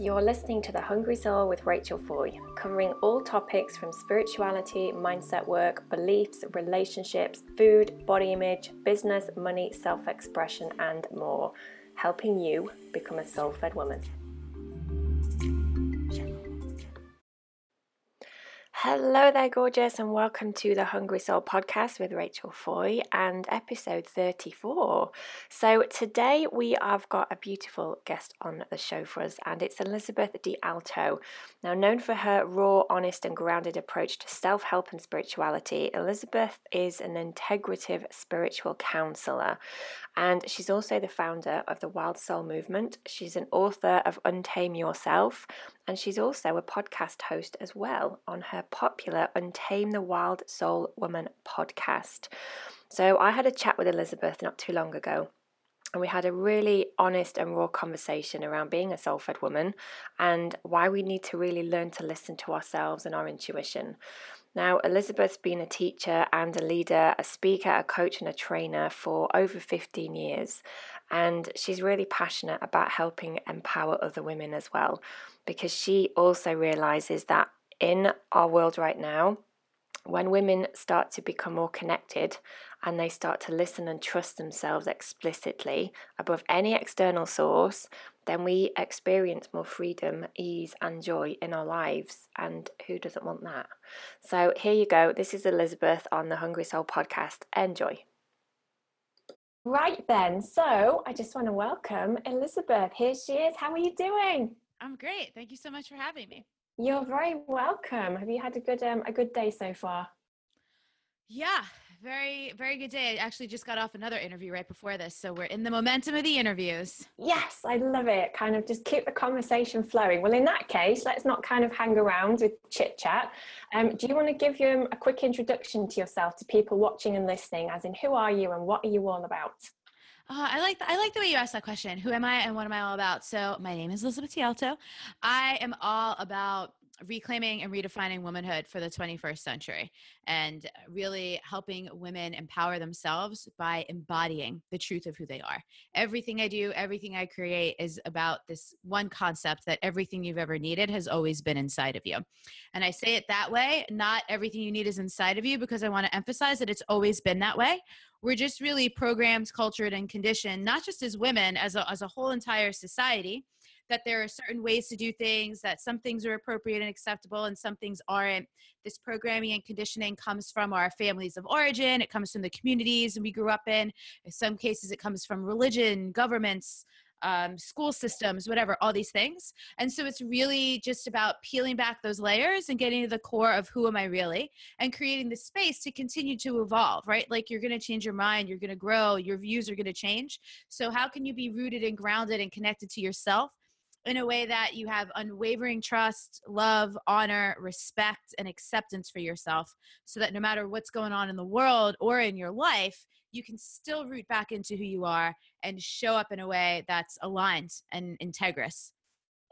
You're listening to The Hungry Soul with Rachel Foy, covering all topics from spirituality, mindset work, beliefs, relationships, food, body image, business, money, self expression, and more, helping you become a soul fed woman. Hello there, gorgeous, and welcome to the Hungry Soul podcast with Rachel Foy and episode 34. So, today we have got a beautiful guest on the show for us, and it's Elizabeth DiAlto. Now, known for her raw, honest, and grounded approach to self help and spirituality, Elizabeth is an integrative spiritual counselor, and she's also the founder of the Wild Soul Movement. She's an author of Untame Yourself, and she's also a podcast host as well on her popular Untame the Wild Soul Woman podcast. So I had a chat with Elizabeth not too long ago. And we had a really honest and raw conversation around being a soul fed woman and why we need to really learn to listen to ourselves and our intuition. Now, Elizabeth's been a teacher and a leader, a speaker, a coach, and a trainer for over 15 years. And she's really passionate about helping empower other women as well, because she also realizes that in our world right now, when women start to become more connected and they start to listen and trust themselves explicitly above any external source, then we experience more freedom, ease, and joy in our lives. And who doesn't want that? So, here you go. This is Elizabeth on the Hungry Soul podcast. Enjoy. Right then, so I just want to welcome Elizabeth. Here she is. How are you doing? I'm great. Thank you so much for having me. You're very welcome. Have you had a good um, a good day so far? Yeah, very very good day. I actually just got off another interview right before this, so we're in the momentum of the interviews. Yes, I love it. Kind of just keep the conversation flowing. Well, in that case, let's not kind of hang around with chit chat. Um, do you want to give you a quick introduction to yourself to people watching and listening? As in, who are you and what are you all about? Uh, I like the, I like the way you asked that question. Who am I and what am I all about? So my name is Elizabeth DiAlto. I am all about reclaiming and redefining womanhood for the 21st century and really helping women empower themselves by embodying the truth of who they are. Everything I do, everything I create is about this one concept that everything you've ever needed has always been inside of you. And I say it that way, not everything you need is inside of you because I want to emphasize that it's always been that way. We're just really programmed, cultured, and conditioned, not just as women, as a, as a whole entire society that there are certain ways to do things, that some things are appropriate and acceptable and some things aren't. This programming and conditioning comes from our families of origin, it comes from the communities we grew up in. In some cases, it comes from religion, governments, um, school systems, whatever, all these things. And so it's really just about peeling back those layers and getting to the core of who am I really and creating the space to continue to evolve, right? Like you're going to change your mind, you're going to grow, your views are going to change. So, how can you be rooted and grounded and connected to yourself in a way that you have unwavering trust, love, honor, respect, and acceptance for yourself so that no matter what's going on in the world or in your life, you can still root back into who you are and show up in a way that's aligned and integrous.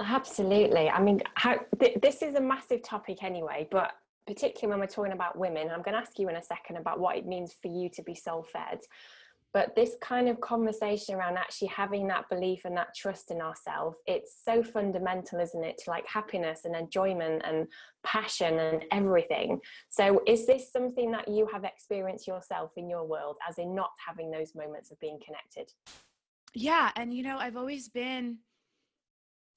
Absolutely. I mean, how, th- this is a massive topic anyway, but particularly when we're talking about women, I'm going to ask you in a second about what it means for you to be soul fed but this kind of conversation around actually having that belief and that trust in ourselves it's so fundamental isn't it to like happiness and enjoyment and passion and everything. So is this something that you have experienced yourself in your world as in not having those moments of being connected? Yeah and you know i've always been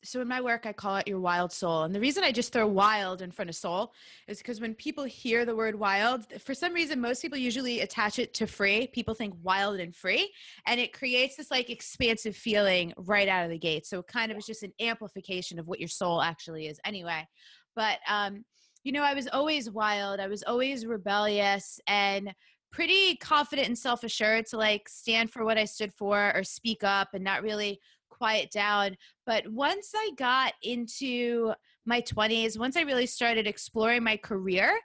so in my work i call it your wild soul. And the reason i just throw wild in front of soul is because when people hear the word wild for some reason most people usually attach it to free. People think wild and free and it creates this like expansive feeling right out of the gate. So it kind of is just an amplification of what your soul actually is anyway. But um you know i was always wild. I was always rebellious and pretty confident and self-assured to like stand for what i stood for or speak up and not really quiet down. But once I got into my 20s, once I really started exploring my career,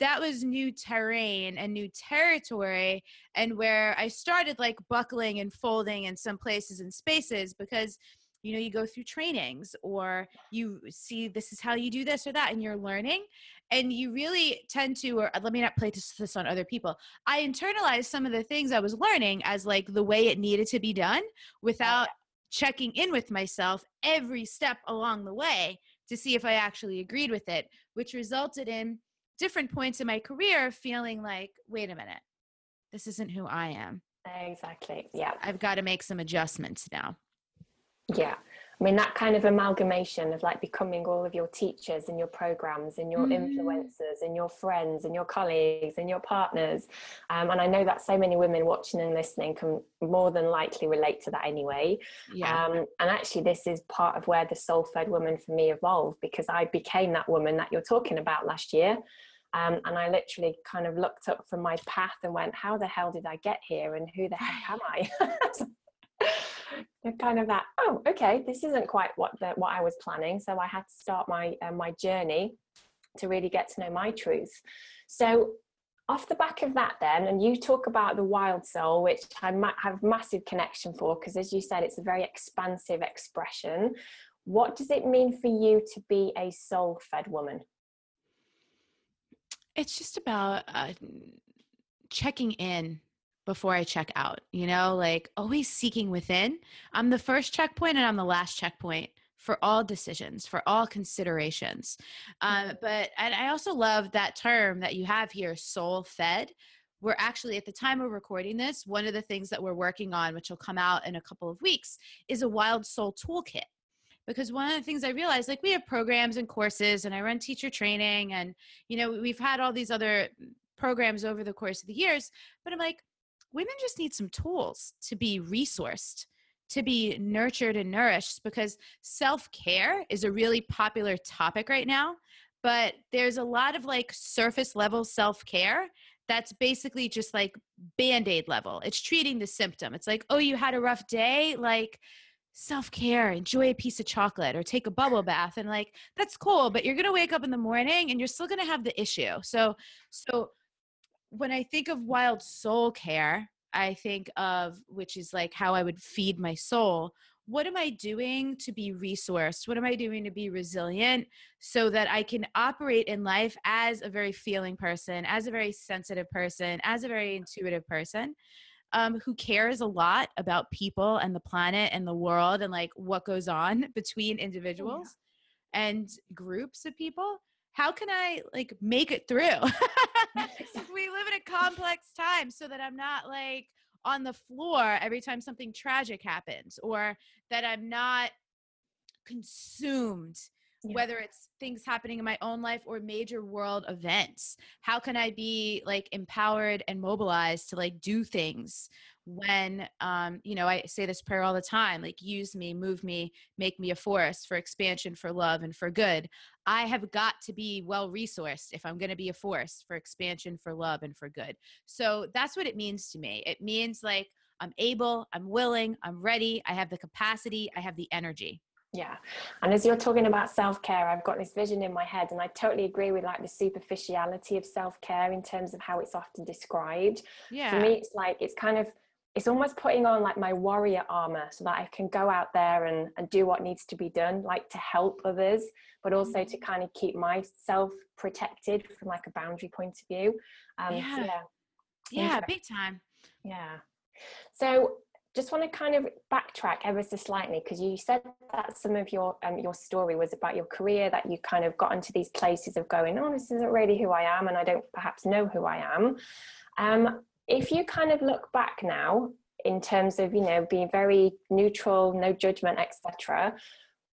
that was new terrain and new territory and where i started like buckling and folding in some places and spaces because you know you go through trainings or you see this is how you do this or that and you're learning and you really tend to or let me not play this, this on other people i internalized some of the things i was learning as like the way it needed to be done without checking in with myself every step along the way to see if I actually agreed with it, which resulted in different points in my career feeling like, wait a minute, this isn't who I am. Exactly. Yeah. I've got to make some adjustments now. Yeah. I mean, that kind of amalgamation of like becoming all of your teachers and your programs and your mm. influencers and your friends and your colleagues and your partners. Um, and I know that so many women watching and listening can more than likely relate to that anyway. Yeah. Um, and actually, this is part of where the soul fed woman for me evolved because I became that woman that you're talking about last year. Um, and I literally kind of looked up from my path and went, how the hell did I get here? And who the heck am I? kind of that oh okay this isn't quite what the what i was planning so i had to start my uh, my journey to really get to know my truth. So off the back of that then and you talk about the wild soul which i might have massive connection for because as you said it's a very expansive expression. What does it mean for you to be a soul fed woman? It's just about uh, checking in before I check out, you know, like always seeking within. I'm the first checkpoint and I'm the last checkpoint for all decisions, for all considerations. Um, but and I also love that term that you have here, soul fed. We're actually at the time of recording this, one of the things that we're working on, which will come out in a couple of weeks, is a wild soul toolkit. Because one of the things I realized, like we have programs and courses, and I run teacher training, and you know, we've had all these other programs over the course of the years, but I'm like, women just need some tools to be resourced to be nurtured and nourished because self-care is a really popular topic right now but there's a lot of like surface level self-care that's basically just like band-aid level. It's treating the symptom. It's like oh you had a rough day? Like self-care enjoy a piece of chocolate or take a bubble bath and like that's cool but you're gonna wake up in the morning and you're still gonna have the issue. So so when I think of wild soul care, I think of which is like how I would feed my soul. What am I doing to be resourced? What am I doing to be resilient so that I can operate in life as a very feeling person, as a very sensitive person, as a very intuitive person? Um, who cares a lot about people and the planet and the world and like what goes on between oh, individuals yeah. and groups of people how can I like make it through? we live in a complex time so that I'm not like on the floor every time something tragic happens or that I'm not consumed yeah. whether it's things happening in my own life or major world events how can i be like empowered and mobilized to like do things when um, you know i say this prayer all the time like use me move me make me a force for expansion for love and for good i have got to be well resourced if i'm going to be a force for expansion for love and for good so that's what it means to me it means like i'm able i'm willing i'm ready i have the capacity i have the energy yeah. And as you're talking about self care, I've got this vision in my head, and I totally agree with like the superficiality of self care in terms of how it's often described. Yeah. For me, it's like it's kind of it's almost putting on like my warrior armor so that I can go out there and, and do what needs to be done, like to help others, but also to mm-hmm. kind of keep myself protected from like a boundary point of view. Um, yeah. So yeah. yeah, big time. Yeah. So just want to kind of backtrack ever so slightly because you said that some of your um, your story was about your career that you kind of got into these places of going oh this isn't really who i am and i don't perhaps know who i am um, if you kind of look back now in terms of you know being very neutral no judgment etc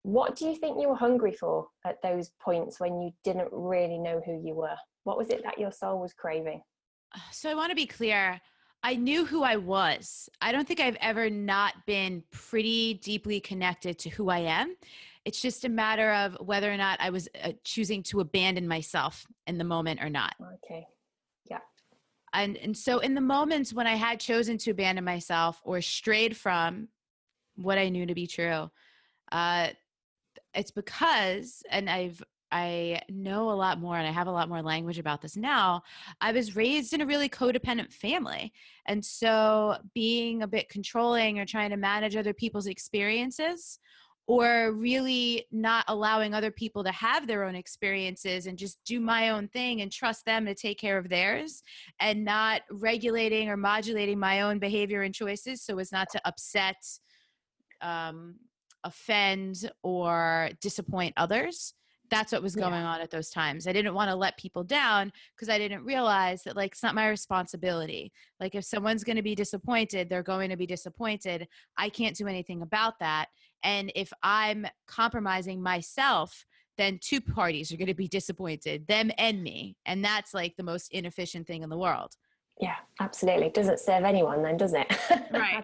what do you think you were hungry for at those points when you didn't really know who you were what was it that your soul was craving so i want to be clear I knew who I was. I don't think I've ever not been pretty deeply connected to who I am. It's just a matter of whether or not I was uh, choosing to abandon myself in the moment or not. Okay and and so in the moments when i had chosen to abandon myself or strayed from what i knew to be true uh it's because and i've I know a lot more and I have a lot more language about this now. I was raised in a really codependent family. And so being a bit controlling or trying to manage other people's experiences or really not allowing other people to have their own experiences and just do my own thing and trust them to take care of theirs and not regulating or modulating my own behavior and choices so as not to upset um, offend or disappoint others that's what was going yeah. on at those times. I didn't want to let people down because I didn't realize that like it's not my responsibility. Like if someone's going to be disappointed, they're going to be disappointed. I can't do anything about that. And if I'm compromising myself, then two parties are going to be disappointed, them and me. And that's like the most inefficient thing in the world. Yeah, absolutely. It doesn't serve anyone then, does it? Right.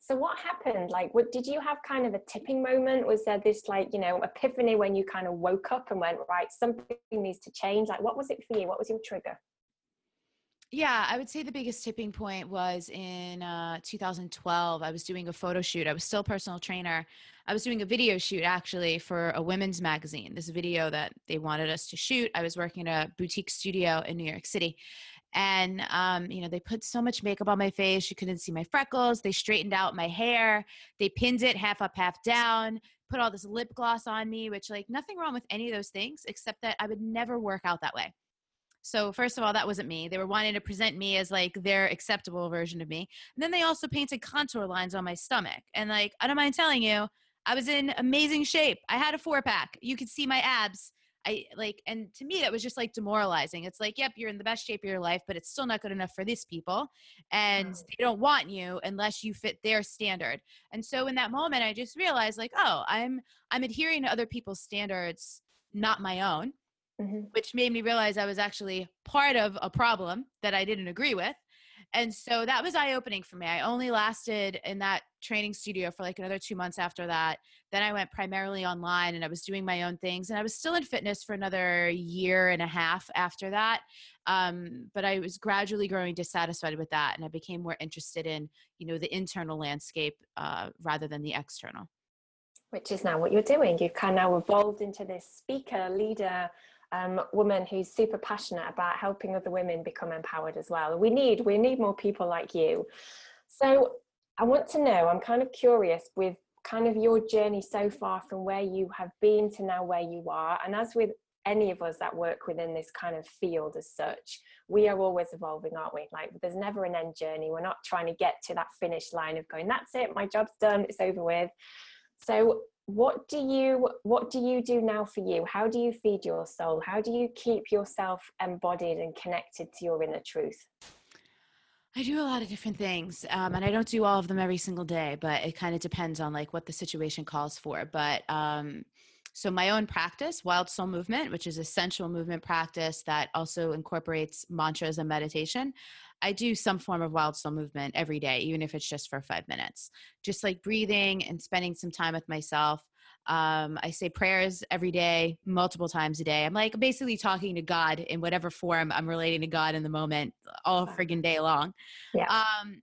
So what happened? Like, what did you have kind of a tipping moment? Was there this like, you know, epiphany when you kind of woke up and went, right, something needs to change? Like, what was it for you? What was your trigger? Yeah, I would say the biggest tipping point was in uh, 2012. I was doing a photo shoot. I was still personal trainer. I was doing a video shoot actually for a women's magazine. This video that they wanted us to shoot. I was working at a boutique studio in New York City and um, you know they put so much makeup on my face you couldn't see my freckles they straightened out my hair they pinned it half up half down put all this lip gloss on me which like nothing wrong with any of those things except that i would never work out that way. So first of all that wasn't me they were wanting to present me as like their acceptable version of me and then they also painted contour lines on my stomach and like i don't mind telling you i was in amazing shape i had a four pack you could see my abs I like, and to me, that was just like demoralizing. It's like, yep, you're in the best shape of your life, but it's still not good enough for these people. And they don't want you unless you fit their standard. And so in that moment, I just realized like, oh, I'm, I'm adhering to other people's standards, not my own, mm-hmm. which made me realize I was actually part of a problem that I didn't agree with. And so that was eye opening for me. I only lasted in that training studio for like another two months after that. Then I went primarily online and I was doing my own things. And I was still in fitness for another year and a half after that. Um, but I was gradually growing dissatisfied with that. And I became more interested in, you know, the internal landscape uh, rather than the external. Which is now what you're doing. You've kind of now evolved into this speaker, leader, um, woman who's super passionate about helping other women become empowered as well. We need we need more people like you. So I want to know. I'm kind of curious with kind of your journey so far from where you have been to now where you are, and as with any of us that work within this kind of field as such we are always evolving aren't we like there's never an end journey we're not trying to get to that finish line of going that's it my job's done it's over with so what do you what do you do now for you how do you feed your soul how do you keep yourself embodied and connected to your inner truth I do a lot of different things, um, and I don't do all of them every single day. But it kind of depends on like what the situation calls for. But um, so my own practice, Wild Soul Movement, which is a sensual movement practice that also incorporates mantras and meditation. I do some form of wild soul movement every day, even if it's just for five minutes. Just like breathing and spending some time with myself. Um, I say prayers every day, multiple times a day. I'm like basically talking to God in whatever form I'm relating to God in the moment all friggin' day long. Yeah. Um,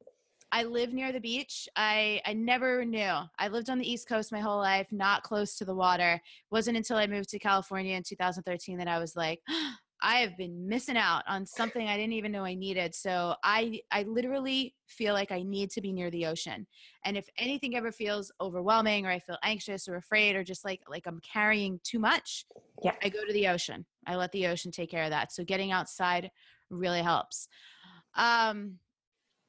I live near the beach. I I never knew. I lived on the East Coast my whole life, not close to the water. It wasn't until I moved to California in 2013 that I was like, I have been missing out on something I didn't even know I needed. So I I literally feel like I need to be near the ocean. And if anything ever feels overwhelming or I feel anxious or afraid or just like like I'm carrying too much, yeah. I go to the ocean. I let the ocean take care of that. So getting outside really helps. Um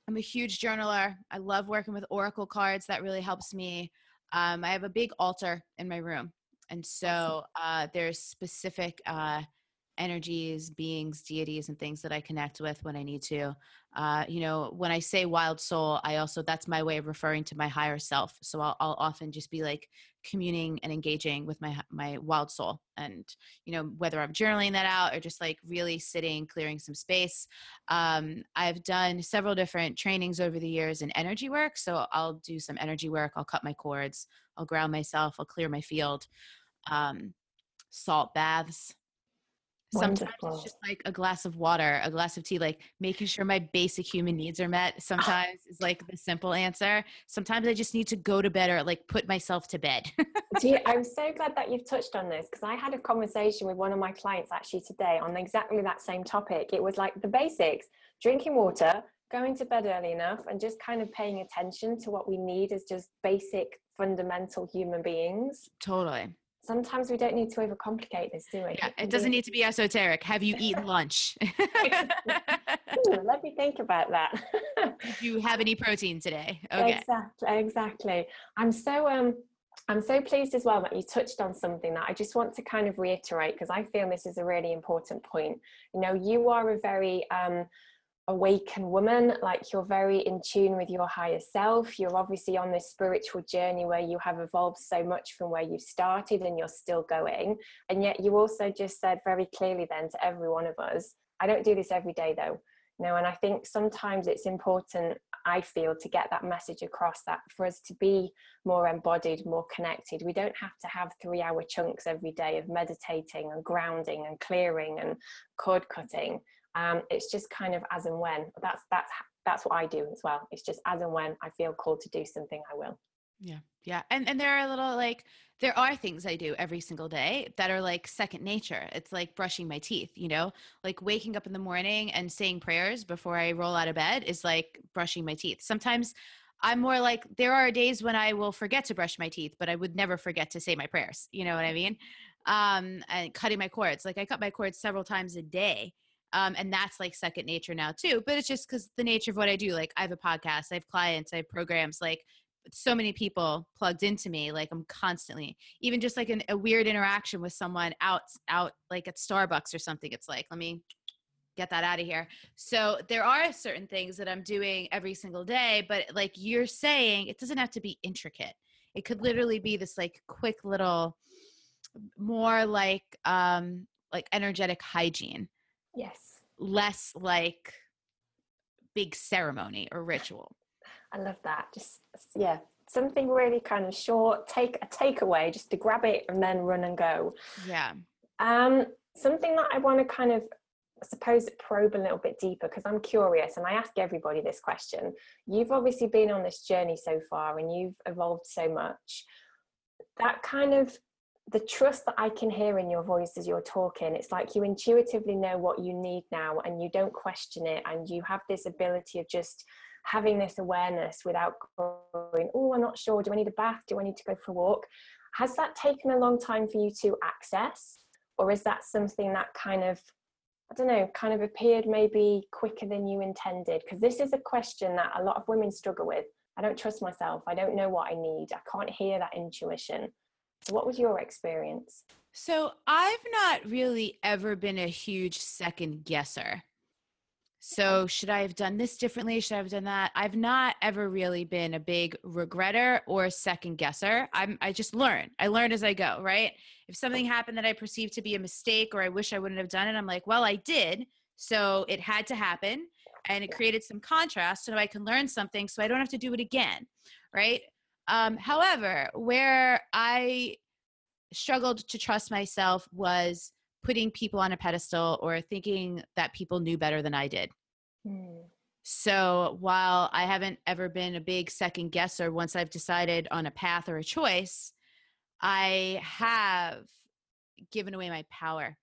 I'm a huge journaler. I love working with oracle cards. That really helps me. Um, I have a big altar in my room. And so uh, there's specific uh, energies, beings, deities, and things that I connect with when I need to. Uh, you know, when I say wild soul, I also that's my way of referring to my higher self. So I'll, I'll often just be like communing and engaging with my my wild soul, and you know whether I'm journaling that out or just like really sitting, clearing some space. Um, I've done several different trainings over the years in energy work, so I'll do some energy work. I'll cut my cords. I'll ground myself. I'll clear my field. Um, salt baths Sometimes it's just like a glass of water, a glass of tea, like making sure my basic human needs are met. Ah. Sometimes is like the simple answer. Sometimes I just need to go to bed or like put myself to bed. you, I'm so glad that you've touched on this because I had a conversation with one of my clients actually today on exactly that same topic. It was like the basics drinking water, going to bed early enough, and just kind of paying attention to what we need as just basic, fundamental human beings. Totally sometimes we don't need to overcomplicate this, do we? Yeah, it doesn't need to be esoteric. Have you eaten lunch? Ooh, let me think about that. Do you have any protein today? Okay. Exactly, exactly. I'm so um I'm so pleased as well that you touched on something that I just want to kind of reiterate because I feel this is a really important point. You know, you are a very um awakened woman like you're very in tune with your higher self. You're obviously on this spiritual journey where you have evolved so much from where you started and you're still going. And yet you also just said very clearly then to every one of us i don't do this every day though. No and i think sometimes it's important i feel to get that message across that for us to be more embodied more connected. We don't have to have three hour chunks every day of meditating and grounding and clearing and cord cutting um, it's just kind of as and when. That's that's that's what i do as well. It's just as and when i feel called to do something i will. Yeah. Yeah. And and there are little like there are things i do every single day that are like second nature. It's like brushing my teeth you know? Like waking up in the morning and saying prayers before i roll out of bed is like brushing my teeth. Sometimes i'm more like there are days when i will forget to brush my teeth but i would never forget to say my prayers. You know what i mean? Um and cutting my cords. Like i cut my cords several times a day um, and that's like second nature now too but it's just because the nature of what i do like i have a podcast i have clients i have programs like so many people plugged into me like i'm constantly even just like an, a weird interaction with someone out out like at starbucks or something it's like let me get that out of here. So there are certain things that i'm doing every single day but like you're saying it doesn't have to be intricate. It could literally be this like quick little more like um like energetic hygiene Yes. Less like big ceremony or ritual. I love that. Just yeah, something really kind of short, take a takeaway, just to grab it and then run and go. Yeah. Um, something that I want to kind of I suppose probe a little bit deeper because I'm curious and I ask everybody this question. You've obviously been on this journey so far and you've evolved so much. That kind of the trust that I can hear in your voice as you're talking, it's like you intuitively know what you need now and you don't question it. And you have this ability of just having this awareness without going, oh, I'm not sure. Do I need a bath? Do I need to go for a walk? Has that taken a long time for you to access? Or is that something that kind of, I don't know, kind of appeared maybe quicker than you intended? Because this is a question that a lot of women struggle with. I don't trust myself. I don't know what I need. I can't hear that intuition. What was your experience? So I've not really ever been a huge second guesser. So should I have done this differently? Should I have done that? I've not ever really been a big regretter or second guesser. I'm I just learn. I learn as I go, right? If something happened that I perceive to be a mistake or I wish I wouldn't have done it, I'm like, well, I did. So it had to happen and it created some contrast so I can learn something so I don't have to do it again, right? Um, however, where I struggled to trust myself was putting people on a pedestal or thinking that people knew better than I did. Mm. So while I haven't ever been a big second guesser, once I've decided on a path or a choice, I have given away my power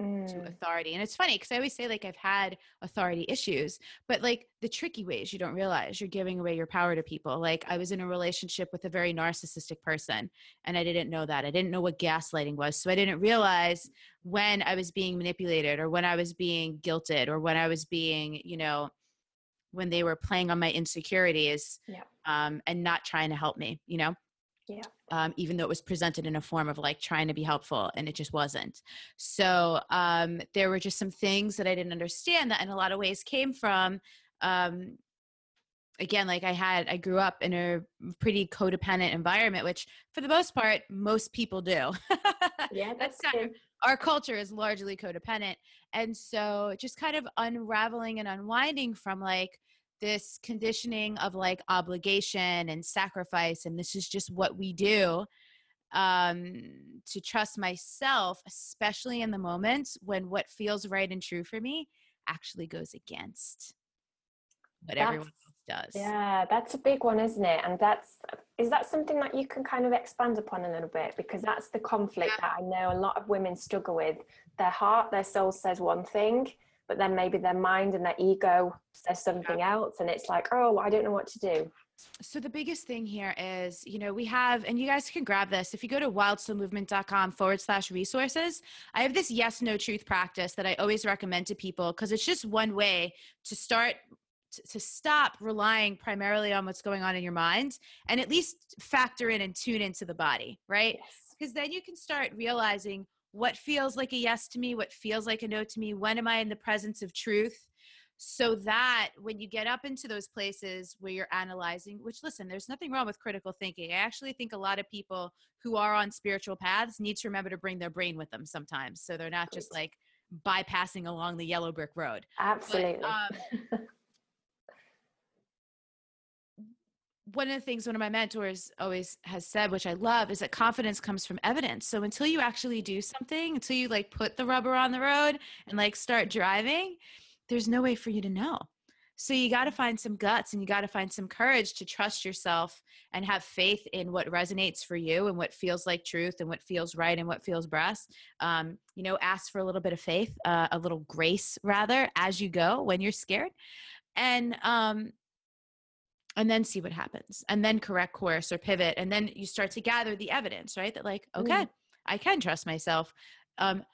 mm. to authority. And it's funny because I always say like I've had authority issues, but like the tricky ways you don't realize you're giving away your power to people. Like I was in a relationship with a very narcissistic person and I didn't know that. I didn't know what gaslighting was. So I didn't realize when I was being manipulated or when I was being guilted or when I was being, you know, when they were playing on my insecurities yeah. um, and not trying to help me, you know? Yeah. Um, even though it was presented in a form of like trying to be helpful and it just wasn't. So um, there were just some things that I didn't understand that in a lot of ways came from, um, again, like I had, I grew up in a pretty codependent environment, which for the most part, most people do. yeah, that's, that's kind of, our culture is largely codependent. And so just kind of unraveling and unwinding from like, this conditioning of like obligation and sacrifice and this is just what we do um to trust myself especially in the moments when what feels right and true for me actually goes against what that's, everyone else does. Yeah that's a big one isn't it? And that's is that something that you can kind of expand upon a little bit? Because that's the conflict yeah. that i know a lot of women struggle with. Their heart their soul says one thing but then maybe their mind and their ego says something else and it's like oh i don't know what to do so the biggest thing here is, you know, we have, and you guys can grab this. If you go to wildsoulmovement.com forward slash resources, I have this yes, no truth practice that I always recommend to people because it's just one way to start to stop relying primarily on what's going on in your mind and at least factor in and tune into the body, right? Because yes. then you can start realizing what feels like a yes to me, what feels like a no to me, when am I in the presence of truth? so that when you get up into those places where you're analyzing which listen there's nothing wrong with critical thinking. I actually think a lot of people who are on spiritual paths need to remember to bring their brain with them sometimes so they're not just like bypassing along the yellow brick road. Absolutely. but, um, one of the things one of my mentors always has said which i love is that confidence comes from evidence so until you actually do something until you like put the rubber on the road and like start driving there's no way for you to know. So you got to find some guts and you got to find some courage to trust yourself and have faith in what resonates for you and what feels like truth and what feels right and what feels best. Um, you know, ask for a little bit of faith, uh, a little grace rather, as you go when you're scared, and um, and then see what happens, and then correct course or pivot, and then you start to gather the evidence, right? That like, okay, mm. I can trust myself. Um,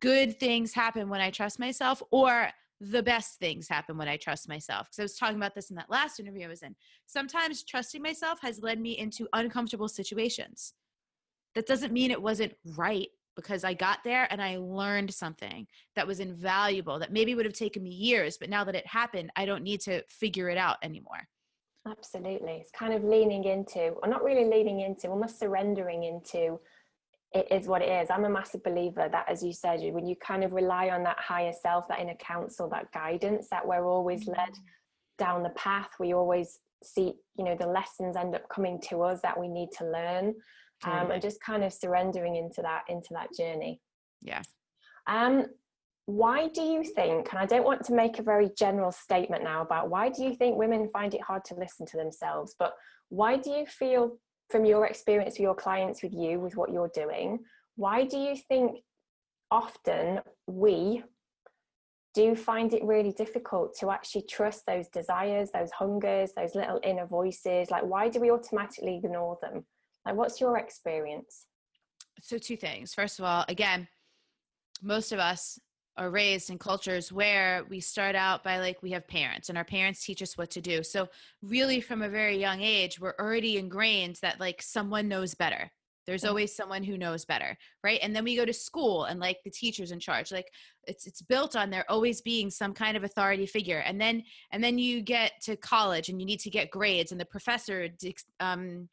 good things happen when I trust myself, or the best things happen when I trust myself. Because I was talking about this in that last interview I was in. Sometimes trusting myself has led me into uncomfortable situations. That doesn't mean it wasn't right because I got there and I learned something that was invaluable that maybe would have taken me years, but now that it happened, I don't need to figure it out anymore. Absolutely. It's kind of leaning into, or not really leaning into, almost surrendering into it is what it is. I'm a massive believer that, as you said, when you kind of rely on that higher self, that inner counsel, that guidance, that we're always led mm. down the path. We always see, you know, the lessons end up coming to us that we need to learn, um, and just kind of surrendering into that into that journey. Yeah. Um, why do you think? And I don't want to make a very general statement now about why do you think women find it hard to listen to themselves, but why do you feel from your experience with your clients, with you, with what you're doing, why do you think often we do find it really difficult to actually trust those desires, those hungers, those little inner voices? Like, why do we automatically ignore them? Like, what's your experience? So, two things. First of all, again, most of us are raised in cultures where we start out by like we have parents and our parents teach us what to do. So really from a very young age we're already ingrained that like someone knows better. There's always someone who knows better right? And then we go to school and like the teachers in charge. Like it's it's built on there always being some kind of authority figure. And then and then you get to college and you need to get grades and the professor um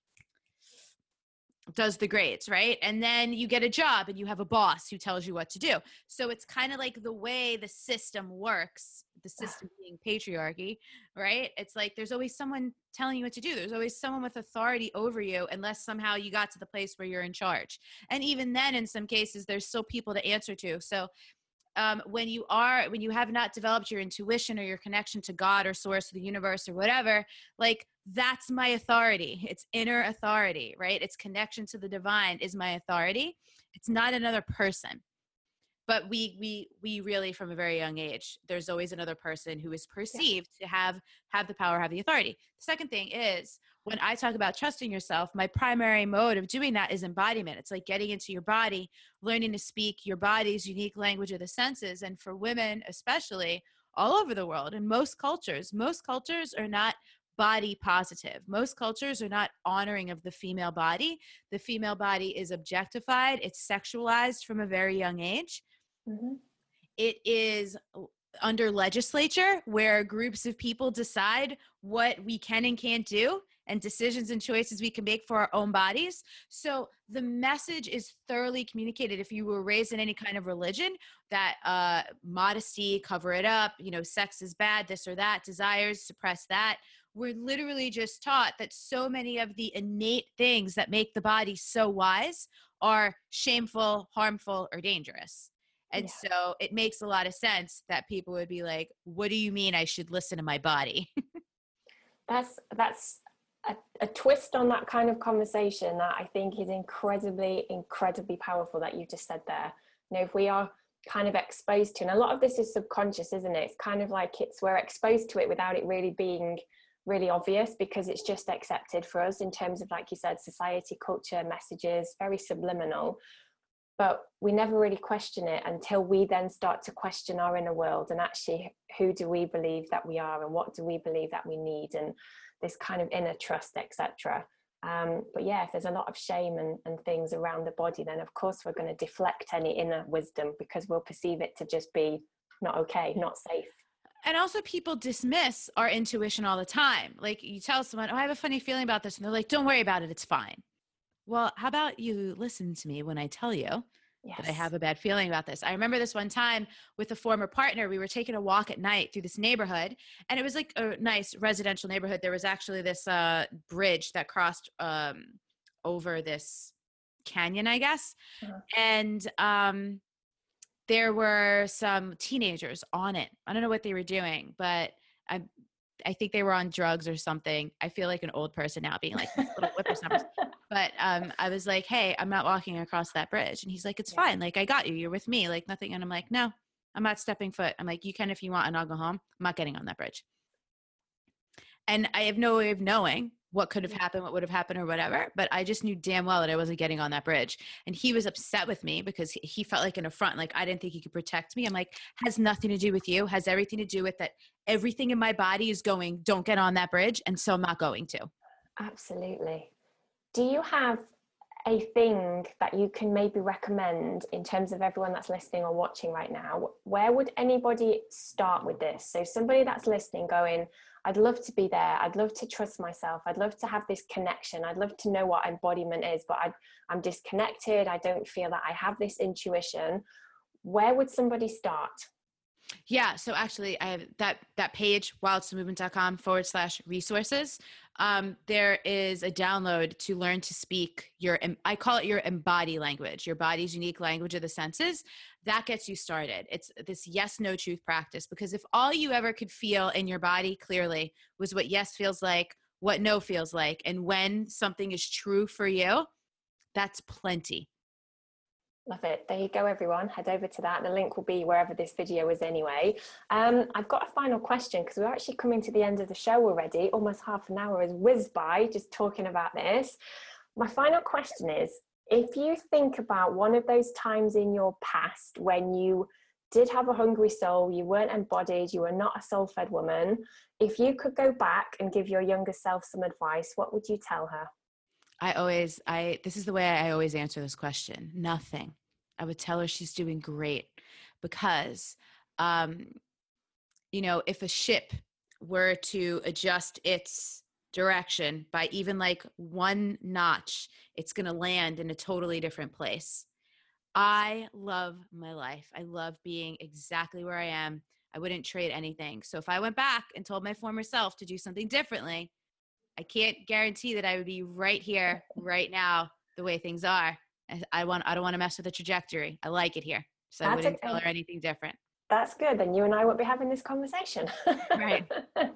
does the grades, right? And then you get a job and you have a boss who tells you what to do. So it's kind of like the way the system works, the system being patriarchy, right? It's like there's always someone telling you what to do. There's always someone with authority over you, unless somehow you got to the place where you're in charge. And even then, in some cases, there's still people to answer to. So um, when you are when you have not developed your intuition or your connection to god or source or the universe or whatever like that's my authority. It's inner authority right? It's connection to the divine is my authority. It's not another person but we we we really from a very young age there's always another person who is perceived yeah. to have have the power have the authority the second thing is when I talk about trusting yourself, my primary mode of doing that is embodiment. It's like getting into your body, learning to speak your body's unique language of the senses. And for women, especially all over the world, in most cultures, most cultures are not body positive. Most cultures are not honoring of the female body. The female body is objectified, it's sexualized from a very young age. Mm-hmm. It is under legislature where groups of people decide what we can and can't do and decisions and choices we can make for our own bodies. So the message is thoroughly communicated. If you were raised in any kind of religion, that uh, modesty, cover it up, you know, sex is bad, this or that, desires, suppress that. We're literally just taught that so many of the innate things that make the body so wise are shameful, harmful, or dangerous. And yeah. so it makes a lot of sense that people would be like, "What do you mean I should listen to my body?" that's that's a, a, twist on that kind of conversation that I think is incredibly, incredibly powerful that you just said there. You know, if we are kind of exposed to, and a lot of this is subconscious, isn't it? It's kind of like it's we're exposed to it without it really being really obvious because it's just accepted for us in terms of like you said society culture messages very subliminal but we never really question it until we then start to question our inner world and actually who do we believe that we are and what do we believe that we need and this kind of inner trust etc um, but yeah if there's a lot of shame and, and things around the body then of course we're going to deflect any inner wisdom because we'll perceive it to just be not okay not safe. And also people dismiss our intuition all the time. Like you tell someone oh i have a funny feeling about this and they're like don't worry about it it's fine well how about you listen to me when i tell you yes. that i have a bad feeling about this i remember this one time with a former partner we were taking a walk at night through this neighborhood and it was like a nice residential neighborhood there was actually this uh, bridge that crossed um, over this canyon i guess uh-huh. and um, there were some teenagers on it. I don't know what they were doing, but I I think they were on drugs or something. I feel like an old person now being like little whippersnappers. But um, I was like, hey, I'm not walking across that bridge. And he's like, it's yeah. fine. Like, I got you. You're with me. Like, nothing. And I'm like, no, I'm not stepping foot. I'm like, you can if you want, and I'll go home. I'm not getting on that bridge. And I have no way of knowing what could have mm-hmm. happened, what would have happened, or whatever. But I just knew damn well that I wasn't getting on that bridge. And he was upset with me because he felt like an affront. Like I didn't think he could protect me. I'm like, has nothing to do with you, has everything to do with that everything in my body is going, don't get on that bridge. And so I'm not going to. Absolutely. Do you have a thing that you can maybe recommend in terms of everyone that's listening or watching right now? Where would anybody start with this? So, somebody that's listening going, I'd love to be there. I'd love to trust myself. I'd love to have this connection. I'd love to know what embodiment is, but I, I'm disconnected. I don't feel that I have this intuition. Where would somebody start? Yeah, so actually, I have that that page wildsoulmovement.com forward slash resources. Um, there is a download to learn to speak your. I call it your embody language, your body's unique language of the senses. That gets you started. It's this yes no truth practice because if all you ever could feel in your body clearly was what yes feels like, what no feels like, and when something is true for you, that's plenty Love it. There you go, everyone. Head over to that. The link will be wherever this video is anyway. Um, I've got a final question because we're actually coming to the end of the show already. Almost half an hour has whizzed by just talking about this. My final question is if you think about one of those times in your past when you did have a hungry soul, you weren't embodied, you were not a soul fed woman, if you could go back and give your younger self some advice, what would you tell her? I always, I, this is the way I always answer this question nothing. I would tell her she's doing great because, um, you know, if a ship were to adjust its direction by even like one notch, it's going to land in a totally different place. I love my life. I love being exactly where I am. I wouldn't trade anything. So if I went back and told my former self to do something differently, I can't guarantee that I would be right here, right now, the way things are. I, want, I don't want to mess with the trajectory. I like it here, so That's I wouldn't okay. tell her anything different. That's good. Then you and I won't be having this conversation. right.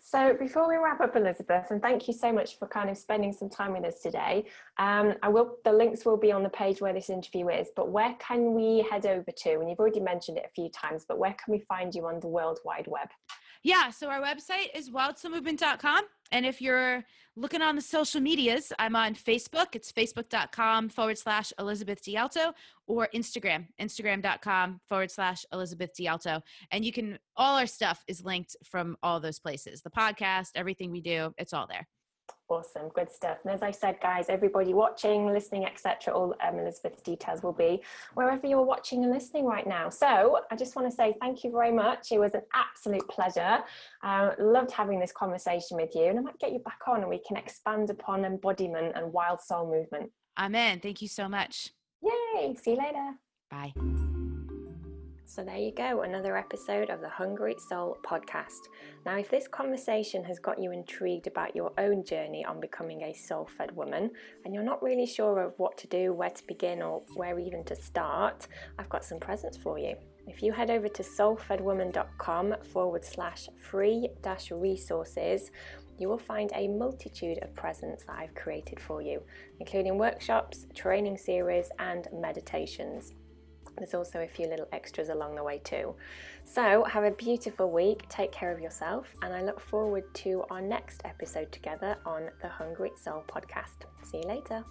so before we wrap up elizabeth and thank you so much for kind of spending some time with us today um, i will the links will be on the page where this interview is but where can we head over to and you've already mentioned it a few times but where can we find you on the world wide web yeah, so our website is wildsoulmovement.com. And if you're looking on the social medias, I'm on Facebook. It's facebook.com forward slash Elizabeth DiAlto or Instagram, instagram.com forward slash Elizabeth DiAlto. And you can, all our stuff is linked from all those places the podcast, everything we do, it's all there. Awesome, good stuff. And as I said, guys, everybody watching, listening, etc., all um, Elizabeth's details will be wherever you're watching and listening right now. So I just want to say thank you very much. It was an absolute pleasure. Uh, loved having this conversation with you, and I might get you back on and we can expand upon embodiment and wild soul movement. Amen. Thank you so much. Yay! See you later. Bye. So, there you go, another episode of the Hungry Soul podcast. Now, if this conversation has got you intrigued about your own journey on becoming a soul fed woman, and you're not really sure of what to do, where to begin, or where even to start, I've got some presents for you. If you head over to soulfedwoman.com forward slash free dash resources, you will find a multitude of presents that I've created for you, including workshops, training series, and meditations. There's also a few little extras along the way too. So, have a beautiful week, take care of yourself, and I look forward to our next episode together on the Hungry Soul podcast. See you later.